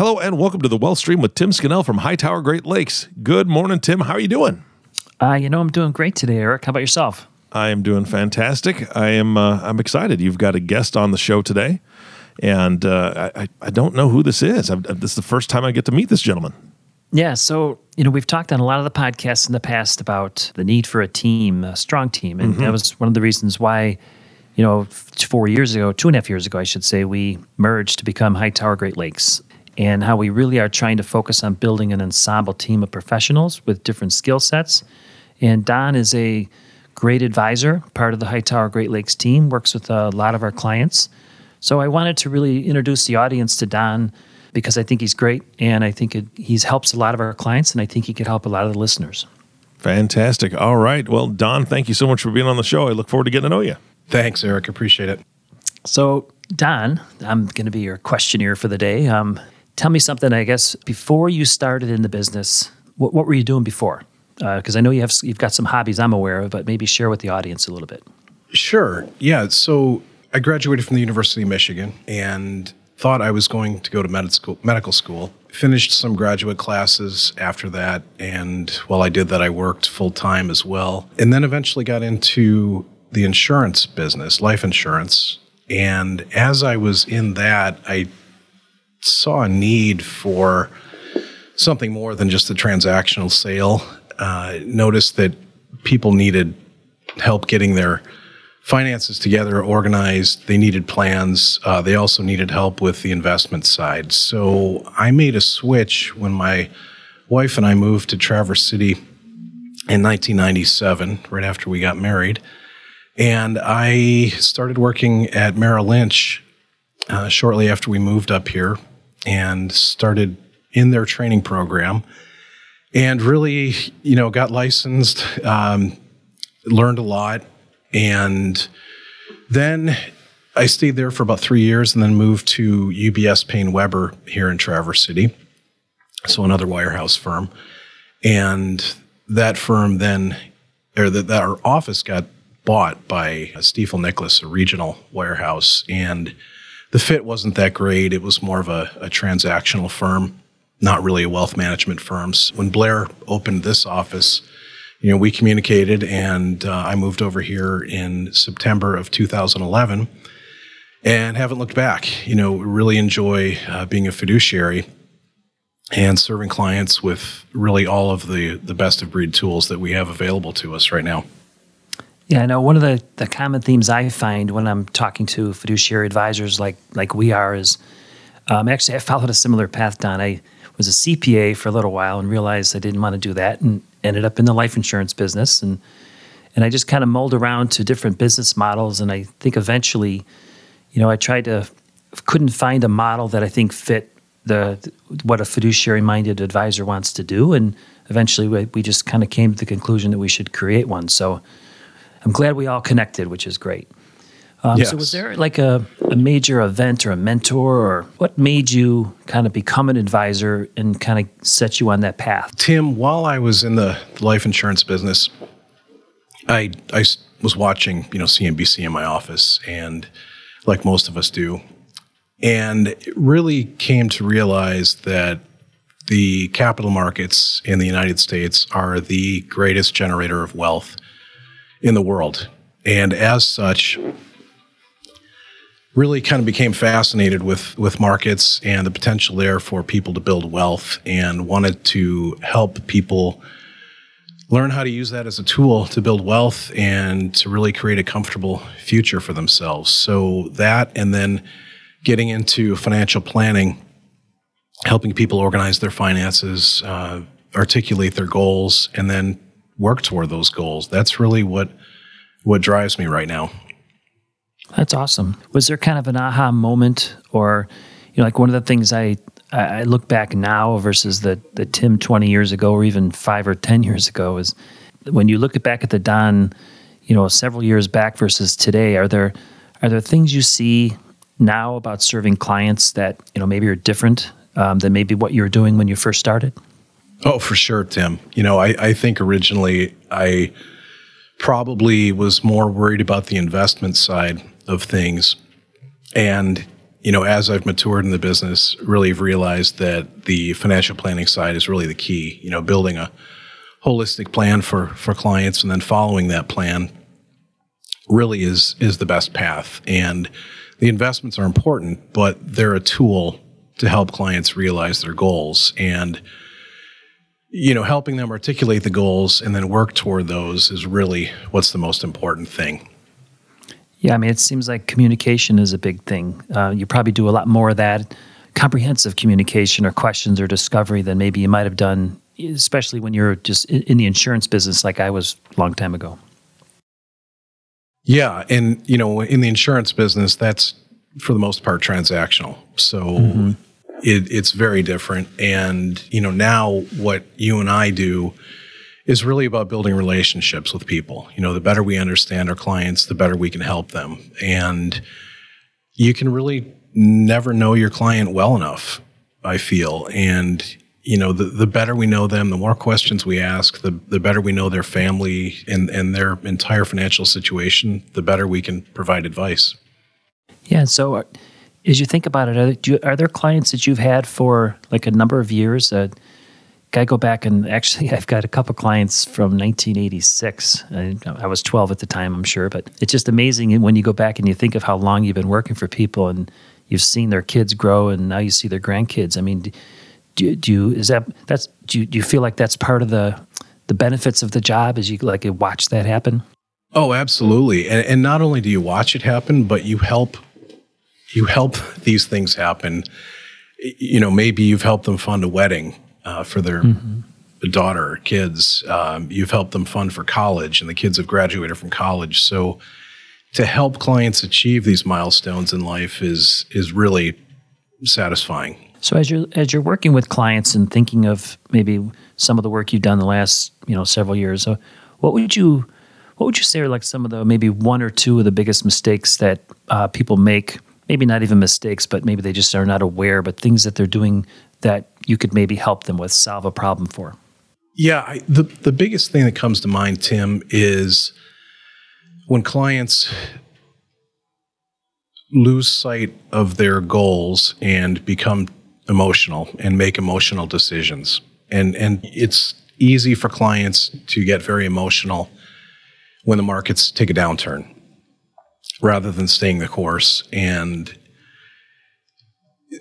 Hello and welcome to the Wealth Stream with Tim Scannell from Hightower Great Lakes. Good morning, Tim. How are you doing? Uh, you know, I'm doing great today, Eric. How about yourself? I am doing fantastic. I am. Uh, I'm excited. You've got a guest on the show today, and uh, I, I don't know who this is. I've, this is the first time I get to meet this gentleman. Yeah, so you know, we've talked on a lot of the podcasts in the past about the need for a team, a strong team, and mm-hmm. that was one of the reasons why, you know, four years ago, two and a half years ago, I should say, we merged to become Hightower Great Lakes and how we really are trying to focus on building an ensemble team of professionals with different skill sets. And Don is a great advisor, part of the Hightower Great Lakes team, works with a lot of our clients. So I wanted to really introduce the audience to Don because I think he's great and I think it, he's helps a lot of our clients and I think he could help a lot of the listeners. Fantastic. All right. Well, Don, thank you so much for being on the show. I look forward to getting to know you. Thanks, Eric. Appreciate it. So, Don, I'm going to be your questionnaire for the day. Um, Tell me something, I guess, before you started in the business, what, what were you doing before? Because uh, I know you have you've got some hobbies I'm aware of, but maybe share with the audience a little bit. Sure. Yeah. So I graduated from the University of Michigan and thought I was going to go to med school, medical school. Finished some graduate classes after that, and while I did that, I worked full time as well. And then eventually got into the insurance business, life insurance. And as I was in that, I saw a need for something more than just a transactional sale. Uh, noticed that people needed help getting their finances together, organized. They needed plans. Uh, they also needed help with the investment side. So I made a switch when my wife and I moved to Traverse City in 1997, right after we got married. And I started working at Merrill Lynch uh, shortly after we moved up here and started in their training program and really, you know, got licensed, um, learned a lot. And then I stayed there for about three years and then moved to UBS PaineWebber here in Traverse City. So another wirehouse firm. And that firm then, or that, our office got bought by Stifel Nicolaus, a regional wirehouse. And the fit wasn't that great. It was more of a, a transactional firm, not really a wealth management firm. So When Blair opened this office, you know, we communicated, and uh, I moved over here in September of 2011, and haven't looked back. You know, really enjoy uh, being a fiduciary and serving clients with really all of the the best of breed tools that we have available to us right now. Yeah, I know one of the, the common themes I find when I'm talking to fiduciary advisors like like we are is um, actually I followed a similar path, Don. I was a CPA for a little while and realized I didn't want to do that and ended up in the life insurance business and and I just kind of mulled around to different business models and I think eventually, you know, I tried to couldn't find a model that I think fit the what a fiduciary minded advisor wants to do and eventually we, we just kind of came to the conclusion that we should create one. So I'm glad we all connected, which is great. Um, yes. So, was there like a, a major event or a mentor, or what made you kind of become an advisor and kind of set you on that path? Tim, while I was in the life insurance business, I, I was watching, you know, CNBC in my office, and like most of us do, and really came to realize that the capital markets in the United States are the greatest generator of wealth in the world. And as such, really kind of became fascinated with with markets and the potential there for people to build wealth and wanted to help people learn how to use that as a tool to build wealth and to really create a comfortable future for themselves. So that and then getting into financial planning, helping people organize their finances, uh, articulate their goals, and then work toward those goals. That's really what what drives me right now. That's awesome. Was there kind of an aha moment, or you know, like one of the things I I look back now versus the the Tim twenty years ago, or even five or ten years ago, is when you look back at the Don, you know, several years back versus today. Are there are there things you see now about serving clients that you know maybe are different um, than maybe what you were doing when you first started? Oh, for sure, Tim. You know, I, I think originally I probably was more worried about the investment side of things. And, you know, as I've matured in the business, really have realized that the financial planning side is really the key. You know, building a holistic plan for, for clients and then following that plan really is is the best path. And the investments are important, but they're a tool to help clients realize their goals. And you know, helping them articulate the goals and then work toward those is really what's the most important thing. Yeah, I mean, it seems like communication is a big thing. Uh, you probably do a lot more of that comprehensive communication or questions or discovery than maybe you might have done, especially when you're just in the insurance business like I was a long time ago. Yeah, and you know, in the insurance business, that's for the most part transactional. So mm-hmm it, it's very different. And, you know, now what you and I do is really about building relationships with people. You know, the better we understand our clients, the better we can help them. And you can really never know your client well enough, I feel. And, you know, the, the better we know them, the more questions we ask, the, the better we know their family and, and their entire financial situation, the better we can provide advice. Yeah. So, uh, as you think about it, are, you, are, there clients that you've had for like a number of years? Uh, I go back and actually, I've got a couple clients from 1986. I, I, was 12 at the time, I'm sure, but it's just amazing when you go back and you think of how long you've been working for people and you've seen their kids grow and now you see their grandkids. I mean, do, do you is that that's do you, do you feel like that's part of the the benefits of the job? As you like watch that happen? Oh, absolutely. And, and not only do you watch it happen, but you help you help these things happen. You know, maybe you've helped them fund a wedding uh, for their mm-hmm. daughter or kids. Um, you've helped them fund for college, and the kids have graduated from college. So, to help clients achieve these milestones in life is is really satisfying. So, as you're as you're working with clients and thinking of maybe some of the work you've done the last you know several years, so what would you what would you say are like some of the maybe one or two of the biggest mistakes that uh, people make maybe not even mistakes, but maybe they just are not aware, but things that they're doing that you could maybe help them with, solve a problem for? Yeah, I, the the biggest thing that comes to mind, Tim, is when clients lose sight of their goals and become emotional and make emotional decisions. And and it's easy for clients to get very emotional when the markets take a downturn rather than staying the course and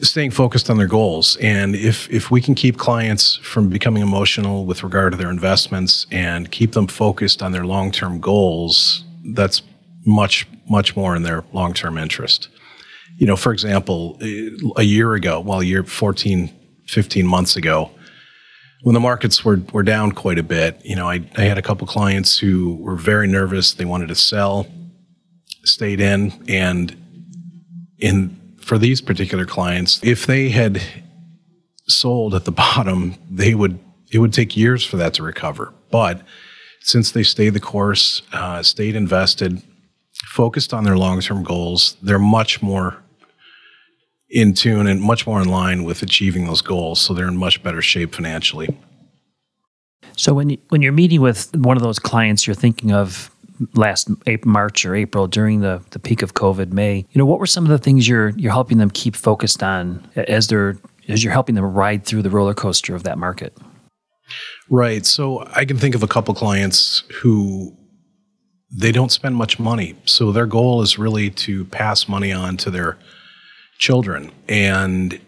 staying focused on their goals. And if if we can keep clients from becoming emotional with regard to their investments and keep them focused on their long-term goals, that's much much more in their long-term interest. You know, for example, a year ago, well, a year 14 15 months ago, when the markets were, were down quite a bit, you know, I, I had a couple clients who were very nervous. They wanted to sell stayed in and in for these particular clients if they had sold at the bottom they would it would take years for that to recover. But since they stayed the course uh, stayed invested focused on their long-term goals they're much more in tune and much more in line with achieving those goals so they're in much better shape financially. So when you, when you're meeting with one of those clients you're thinking of last April, March or April during the, the peak of COVID, May, you know, what were some of the things you're you're helping them keep focused on as they're as you're helping them ride through the roller coaster of that market? Right. So I can think of a couple clients who they don't spend much money. So their goal is really to pass money on to their children. And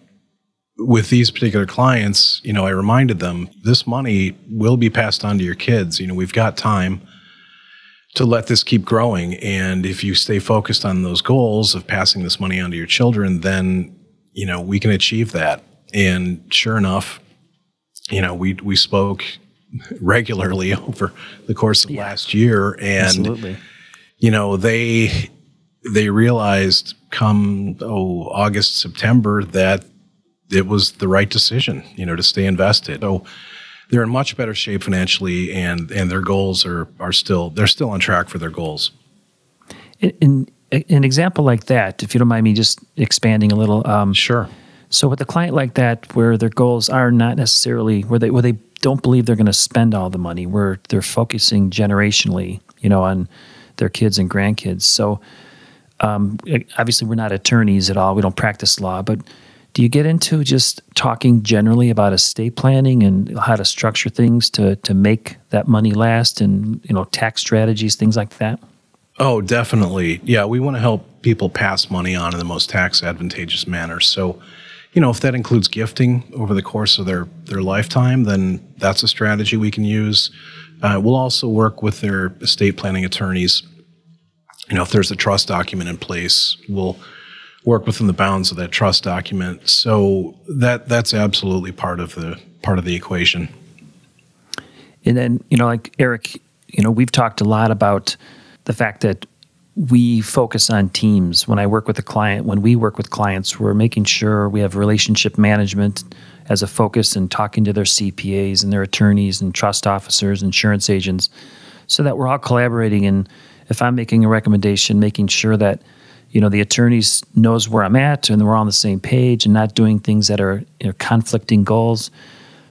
with these particular clients, you know, I reminded them this money will be passed on to your kids. You know, we've got time to let this keep growing. And if you stay focused on those goals of passing this money on to your children, then you know we can achieve that. And sure enough, you know we we spoke regularly over the course of yeah. last year, and Absolutely. you know they they realized come oh August September that it was the right decision, you know, to stay invested. So they're in much better shape financially, and and their goals are are still they're still on track for their goals. In, in an example like that, if you don't mind me just expanding a little, um, Sure. So with a client like that, where their goals are not necessarily where they where they don't believe they're going to spend all the money, where they're focusing generationally, you know, on their kids and grandkids. So um, obviously, we're not attorneys at all. We don't practice law, but do you get into just talking generally about estate planning and how to structure things to to make that money last, and you know, tax strategies, things like that? Oh, definitely. Yeah, we want to help people pass money on in the most tax advantageous manner. So you know, if that includes gifting over the course of their their lifetime, then that's a strategy we can use. Uh, we'll also work with their estate planning attorneys. You know, if there's a trust document in place, we'll work within the bounds of that trust document. So that that's absolutely part of the part of the equation. And then, you know, like Eric, you know, we've talked a lot about the fact that we focus on teams. When I work with a client, when we work with clients, we're making sure we have relationship management as a focus and talking to their CPAs and their attorneys and trust officers, insurance agents, so that we're all collaborating. And if I'm making a recommendation, making sure that you know the attorneys knows where I'm at and we're on the same page and not doing things that are you know, conflicting goals.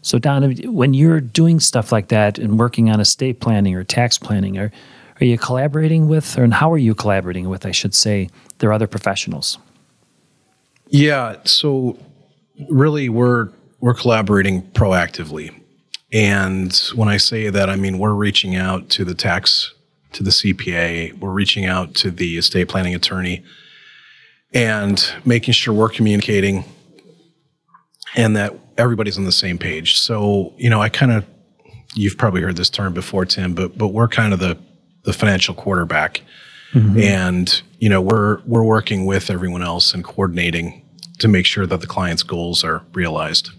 So Don, when you're doing stuff like that and working on estate planning or tax planning, or are you collaborating with, or and how are you collaborating with, I should say, their other professionals? Yeah, so really we're we're collaborating proactively. And when I say that, I mean we're reaching out to the tax to the CPA, we're reaching out to the estate planning attorney and making sure we're communicating and that everybody's on the same page. So, you know, I kind of you've probably heard this term before, Tim, but but we're kind of the the financial quarterback. Mm-hmm. And, you know, we're we're working with everyone else and coordinating to make sure that the client's goals are realized.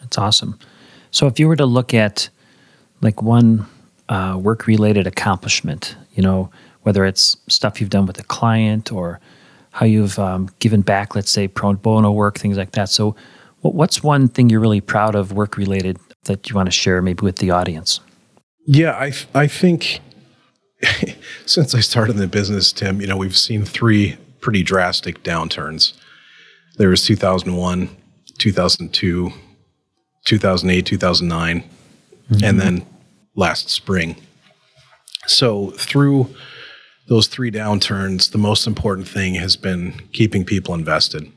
That's awesome. So if you were to look at like one uh, work related accomplishment, you know, whether it's stuff you've done with a client or how you've um, given back, let's say pro bono work, things like that. So, what's one thing you're really proud of work related that you want to share maybe with the audience? Yeah, I, I think since I started in the business, Tim, you know, we've seen three pretty drastic downturns. There was 2001, 2002, 2008, 2009, mm-hmm. and then last spring. So through those three downturns, the most important thing has been keeping people invested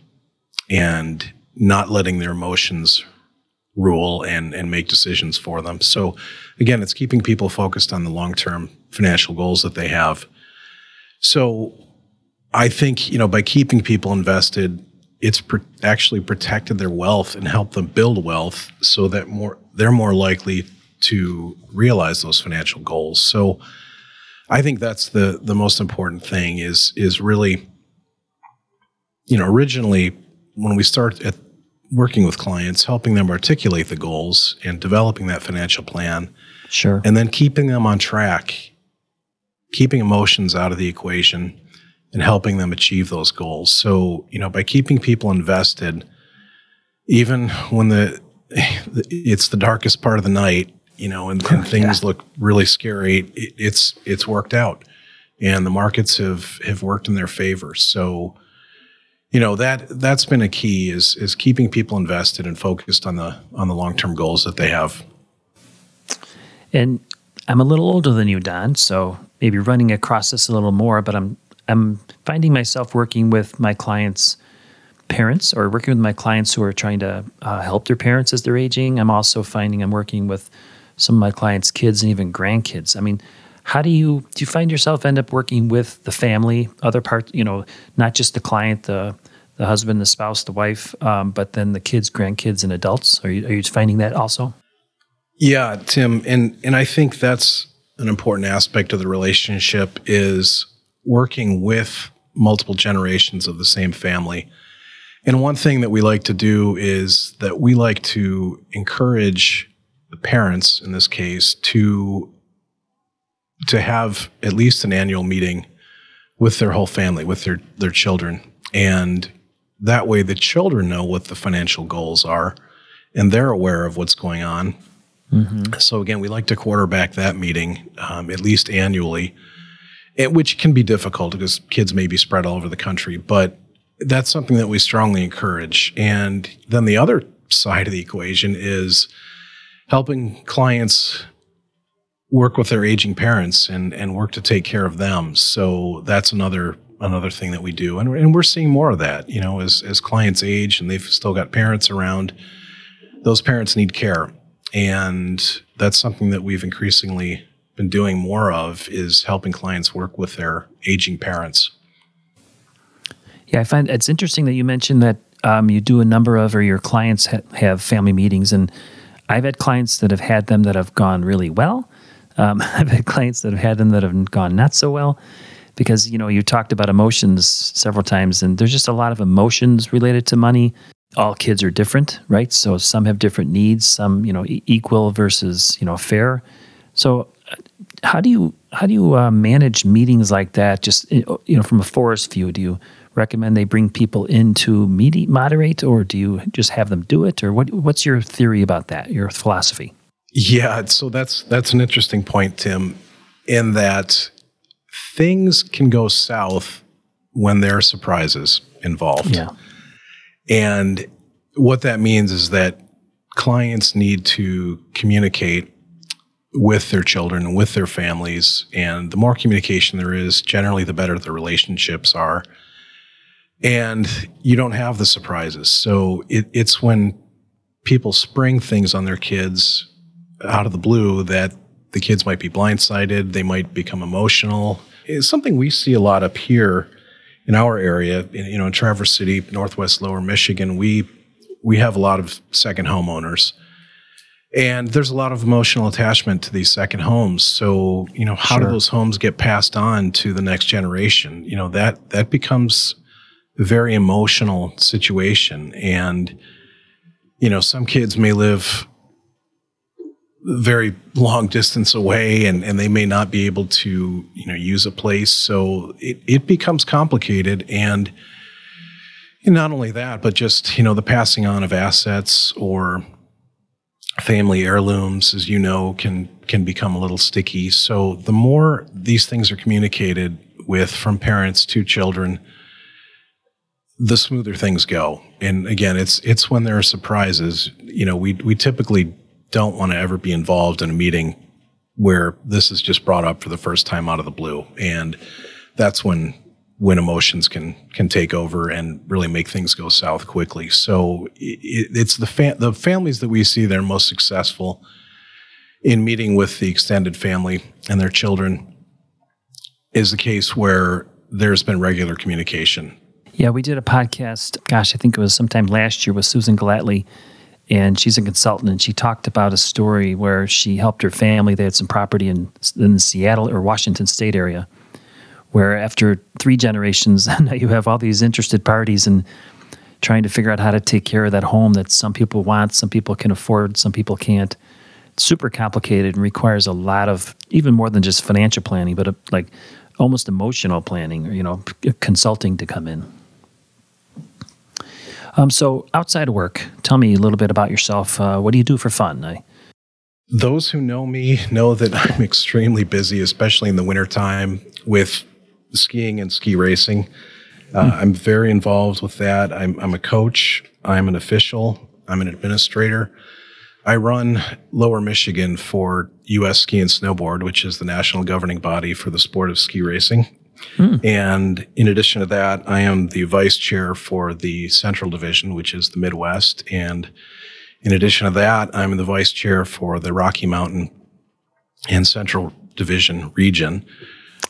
and not letting their emotions rule and and make decisions for them. So again, it's keeping people focused on the long-term financial goals that they have. So I think, you know, by keeping people invested, it's pr- actually protected their wealth and helped them build wealth so that more they're more likely to realize those financial goals. So I think that's the the most important thing is is really you know originally when we start at working with clients, helping them articulate the goals and developing that financial plan. Sure. And then keeping them on track, keeping emotions out of the equation and helping them achieve those goals. So, you know, by keeping people invested, even when the it's the darkest part of the night, you know, and, and things yeah. look really scary, it, it's it's worked out, and the markets have have worked in their favor. So, you know that that's been a key is is keeping people invested and focused on the on the long term goals that they have. And I'm a little older than you, Don, so maybe running across this a little more. But I'm I'm finding myself working with my clients' parents or working with my clients who are trying to uh, help their parents as they're aging. I'm also finding I'm working with some of my clients' kids and even grandkids. I mean, how do you do you find yourself end up working with the family other part you know not just the client the the husband the spouse the wife um, but then the kids grandkids and adults? Are you, are you finding that also? Yeah tim and and i think that's an important aspect of the relationship is working with multiple generations of the same family. And one thing that we like to do is that we like to encourage the parents in this case to to have at least an annual meeting with their whole family, with their their children, and that way the children know what the financial goals are, and they're aware of what's going on. So again, we like to quarterback that meeting um, at least annually, and, which can be difficult because kids may be spread all over the country, but that's something that we strongly encourage. And then the other side of the equation is helping clients work with their aging parents and and work to take care of them. So that's another another thing that we do, and and we're seeing more of that. You know, as as clients age and they've still got parents around, those parents need care, and that's something that we've increasingly been doing more of is helping clients work with their aging parents. Yeah, I find it's interesting that you mentioned that um, you do a number of, or your clients ha- have family meetings, and I've had clients that have had them that have gone really well. Um, I've had clients that have had them that have gone not so well, because you know you talked about emotions several times, and there's just a lot of emotions related to money. All kids are different, right? So some have different needs, some you know e- equal versus you know fair. So uh, how do you how do you uh, manage meetings like that? Just you know from a forest view, do you recommend they bring people in to medi- moderate, or do you just have them do it, or what? What's your theory about that? Your philosophy? Yeah, so that's that's an interesting point, Tim, in that things can go south when there are surprises involved. Yeah. And what that means is that clients need to communicate with their children, with their families. And the more communication there is, generally, the better the relationships are. And you don't have the surprises. So it, it's when people spring things on their kids out of the blue that the kids might be blindsided, they might become emotional. It's something we see a lot up here in our area, in, you know, in Traverse City, Northwest Lower Michigan. We we have a lot of second homeowners. And there's a lot of emotional attachment to these second homes. So, you know, how do those homes get passed on to the next generation? You know, that that becomes very emotional situation. And, you know, some kids may live very long distance away and, and they may not be able to, you know, use a place. So it, it becomes complicated. And not only that, but just, you know, the passing on of assets or family heirlooms, as you know, can can become a little sticky. So the more these things are communicated with from parents to children, the smoother things go. And again, it's it's when there are surprises. You know, we we typically don't want to ever be involved in a meeting where this is just brought up for the first time out of the blue, and that's when when emotions can can take over and really make things go south quickly. So it, it's the fa- the families that we see that are most successful in meeting with the extended family and their children is the case where there's been regular communication. Yeah, we did a podcast. Gosh, I think it was sometime last year with Susan Gallatley, and she's a consultant, and she talked about a story where she helped her family. They had some property in in the Seattle or Washington State area, where after three generations, now you have all these interested parties and trying to figure out how to take care of that home that some people want, some people can afford, some people can't. It's super complicated and requires a lot of even more than just financial planning, but uh like almost emotional planning or you know consulting to come in. Um, so outside of work, tell me a little bit about yourself. Uh, what do you do for fun? I, Those who know me know that I'm extremely busy, especially in the wintertime with skiing and ski racing. Uh, I'm very involved with that. I'm, I'm a coach, I'm an official, I'm an administrator. I run Lower Michigan for U.S. Ski and Snowboard, which is the national governing body for the sport of ski racing. Hmm. And in addition to that, I am the vice chair for the Central Division, which is the Midwest. And in addition to that, I'm the vice chair for the Rocky Mountain and Central Division region.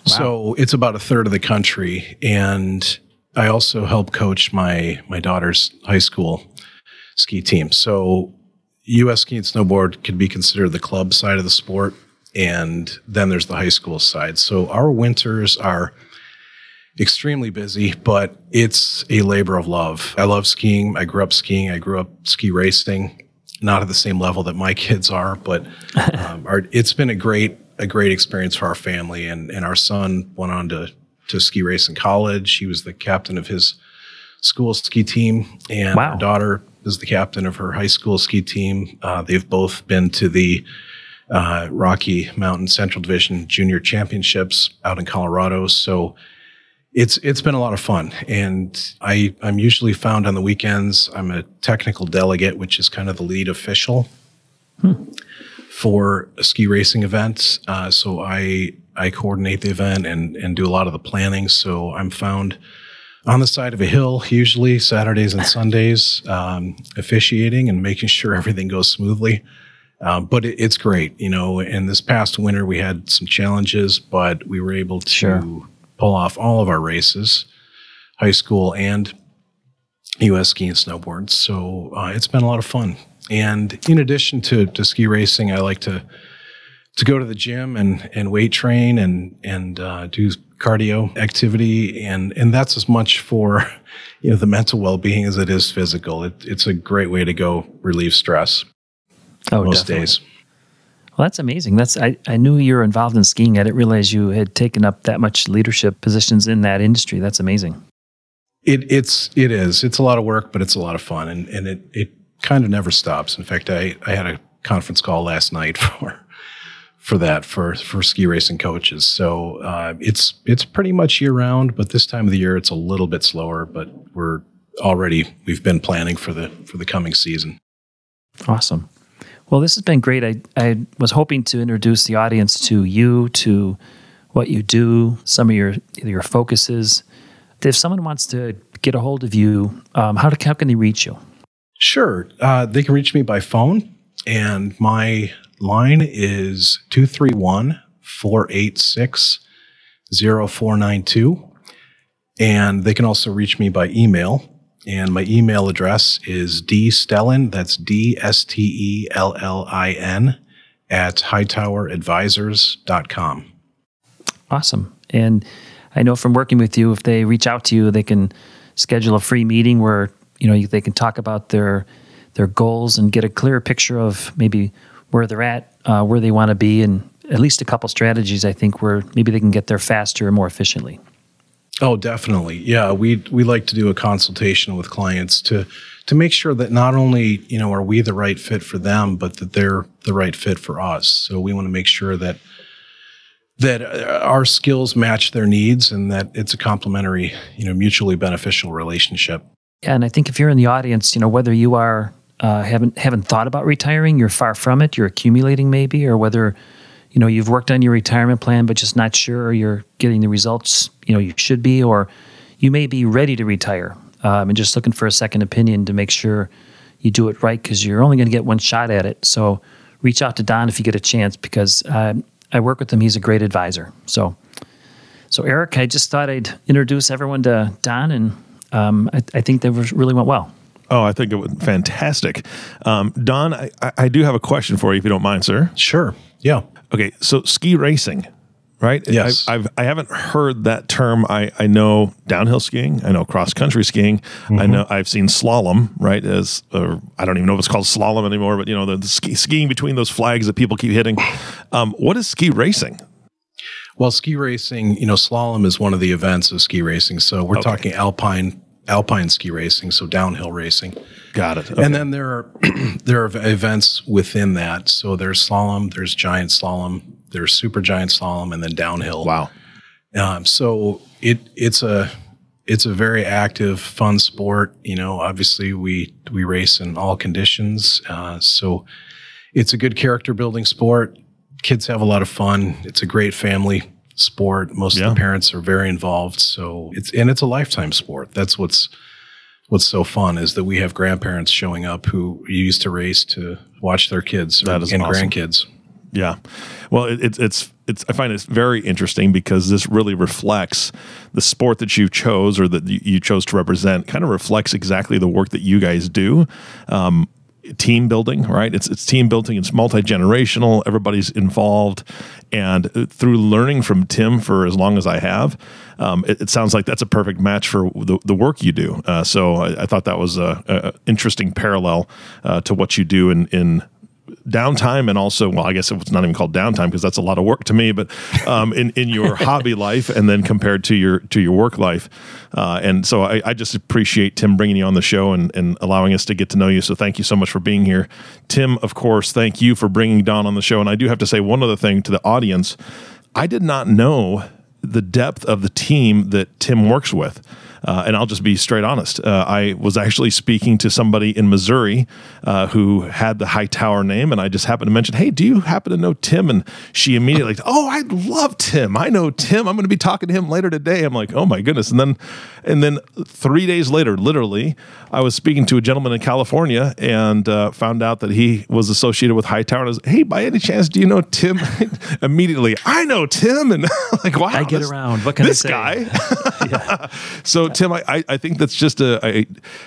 So it's about a third of the country. And I also help coach my my daughter's high school ski team. So US ski and snowboard could be considered the club side of the sport. And then there's the high school side. So our winters are extremely busy, but it's a labor of love. I love skiing. I grew up skiing. I grew up ski racing, not at the same level that my kids are, but um, our, it's been a great a great experience for our family. And and our son went on to to ski race in college. He was the captain of his school ski team, and Wow. our daughter is the captain of her high school ski team. Uh, they've both been to the uh, Rocky Mountain Central Division Junior Championships out in Colorado. So it's it's been a lot of fun, and I I'm usually found on the weekends. I'm a technical delegate, which is kind of the lead official for a ski racing events. Uh, so I I coordinate the event and and do a lot of the planning. So I'm found on the side of a hill, usually Saturdays and Sundays, um, officiating and making sure everything goes smoothly. Um, but it, it's great, you know. And this past winter, we had some challenges, but we were able to Sure. pull off all of our races, high school and U.S. ski and snowboard. So uh, it's been a lot of fun. And in addition to, to ski racing, I like to to go to the gym and, and weight train and and uh, do cardio activity, and and that's as much for you know the mental well being as it is physical. It, it's a great way to go relieve stress Oh, most definitely. days. Well, that's amazing. That's I, I knew you were involved in skiing. I didn't realize you had taken up that much leadership positions in that industry. That's amazing. It it's it is. It's a lot of work, but it's a lot of fun, and and it it kind of never stops. In fact, I I had a conference call last night for for that for for ski racing coaches. So uh, it's it's pretty much year round, but this time of the year it's a little bit slower. But we're already we've been planning for the for the coming season. Awesome. Well, this has been great. I, I was hoping to introduce the audience to you, to what you do, some of your your focuses. If someone wants to get a hold of you, um, how, to, how can they reach you? Sure. Uh, they can reach me by phone, and my line is 231 486 0492. And they can also reach me by email. And my email address is dstellin, that's D S T E L L I N, at hightowerinadvisors.com. Awesome. And I know from working with you, if they reach out to you, they can schedule a free meeting where you know they can talk about their their goals and get a clearer picture of maybe where they're at, uh, where they want to be, and at least a couple strategies. I think where maybe they can get there faster and more efficiently. Oh, definitely. Yeah, we we like to do a consultation with clients to to make sure that not only you know are we the right fit for them, but that they're the right fit for us. So we want to make sure that that uh, our skills match their needs and that it's a complementary, you know, mutually beneficial relationship. Yeah, and I think if you're in the audience, you know whether you are uh, haven't haven't thought about retiring, you're far from it, you're accumulating maybe, or whether you know you've worked on your retirement plan but just not sure you're getting the results you know you should be, or you may be ready to retire um, and just looking for a second opinion to make sure you do it right because you're only going to get one shot at it. So reach out to Don if you get a chance because uh, I work with him. He's a great advisor. So. So, Eric, I just thought I'd introduce everyone to Don, and um, I, I think that really went well. Oh, I think it was fantastic. Um, Don, I, I I do have a question for you, if you don't mind, sir. Sure. Yeah. Okay, so ski racing, right? Yes. I've, I've I haven't heard that term. I I know downhill skiing. I know cross country skiing. I know I've seen slalom, right? As or I don't even know if it's called slalom anymore, but you know the, the ski, skiing between those flags that people keep hitting. Um, what is ski racing? Well, ski racing, you know, slalom is one of the events of ski racing. So we're Okay. talking alpine alpine ski racing, so downhill racing. Got it. And then there are there are events within that. So there's slalom, there's giant slalom, there's super giant slalom, and then downhill. wow. Um, so it it's a it's a very active, fun sport. You know, obviously we we race in all conditions. Uh, so it's a good character building sport. Kids have a lot of fun. It's a great family sport. Most Yeah. of the parents are very involved. So it's and it's a lifetime sport. That's what's what's so fun is that we have grandparents showing up who used to race to watch their kids That is and awesome. grandkids. Yeah. Well, it, it's it's it's I find it's very interesting because this really reflects the sport that you chose or that you you chose to represent. Kind of reflects exactly the work that you guys do. Um, team building, right? It's it's team building. It's multi generational. Everybody's involved, and through learning from Tim for as long as I have, um, it, it sounds like that's a perfect match for the, the work you do. Uh, so I, I thought that was a interesting parallel uh, to what you do in in downtime and also, well, I guess it's not even called downtime because that's a lot of work to me, but um, in in your hobby life and then compared to your to your work life. Uh, and so I, I, just appreciate Tim bringing you on the show and, and allowing us to get to know you. So thank you so much for being here. Tim, of course, thank you for bringing Don on the show. And I do have to say one other thing to the audience. I did not know the depth of the team that Tim works with. Uh, and I'll just be straight honest. Uh, I was actually speaking to somebody in Missouri uh, who had the Hightower name, and I just happened to mention, "Hey, do you happen to know Tim?" And she immediately, like, "Oh, I love Tim. I know Tim. I'm going to be talking to him later today." I'm like, "Oh my goodness!" And then, and then three days later, literally, I was speaking to a gentleman in California and uh, found out that he was associated with Hightower. And I was, "Hey, by any chance, do you know Tim?" immediately, I know Tim, and like, wow, I get this, around. What can this I say? guy? yeah. So Tim, I, I think that's just a I,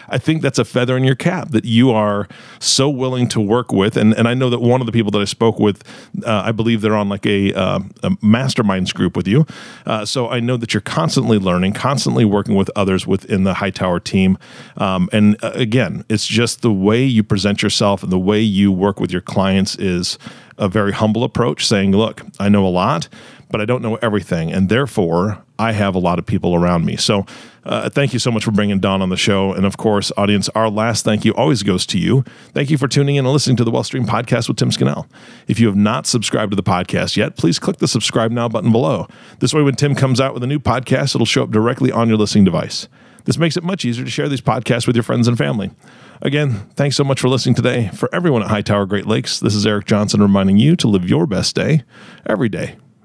I think that's a feather in your cap that you are so willing to work with, and and I know that one of the people that I spoke with, uh, I believe they're on like a, uh, a masterminds group with you, uh, so I know that you're constantly learning, constantly working with others within the Hightower team, um, and uh, again, it's just the way you present yourself and the way you work with your clients is a very humble approach, saying, "Look, I know a lot." But I don't know everything. And therefore, I have a lot of people around me. So, uh, thank you so much for bringing Don on the show. And of course, audience, our last thank you always goes to you. Thank you for tuning in and listening to the Wealthstream podcast with Tim Scannell. If you have not subscribed to the podcast yet, please click the subscribe now button below. This way, when Tim comes out with a new podcast, it'll show up directly on your listening device. This makes it much easier to share these podcasts with your friends and family. Again, thanks so much for listening today. For everyone at Hightower Great Lakes, this is Eric Johnson reminding you to live your best day every day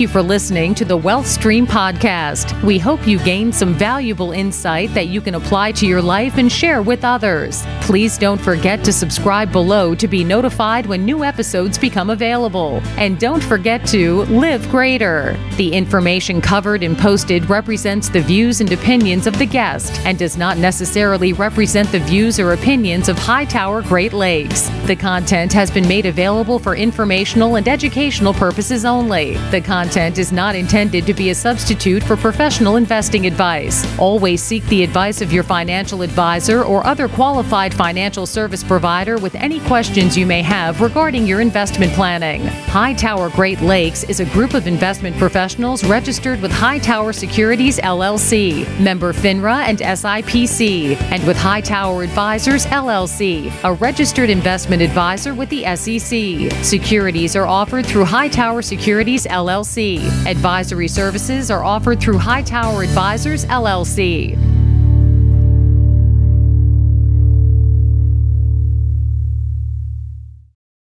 You for listening to the Wealth Stream podcast. We hope you gained some valuable insight that you can apply to your life and share with others. Please don't forget to subscribe below to be notified when new episodes become available. And don't forget to live greater. The information covered and posted represents the views and opinions of the guest and does not necessarily represent the views or opinions of Hightower Great Lakes. The content has been made available for informational and educational purposes only. The content is not intended to be a substitute for professional investing advice. Always seek the advice of your financial advisor or other qualified financial service provider with any questions you may have regarding your investment planning. Hightower Great Lakes is a group of investment professionals registered with Hightower Securities LLC, member FINRA and SIPC, and with Hightower Advisors LLC, a registered investment advisor with the SEC. Securities are offered through Hightower Securities Advisory services are offered through Hightower Advisors LLC.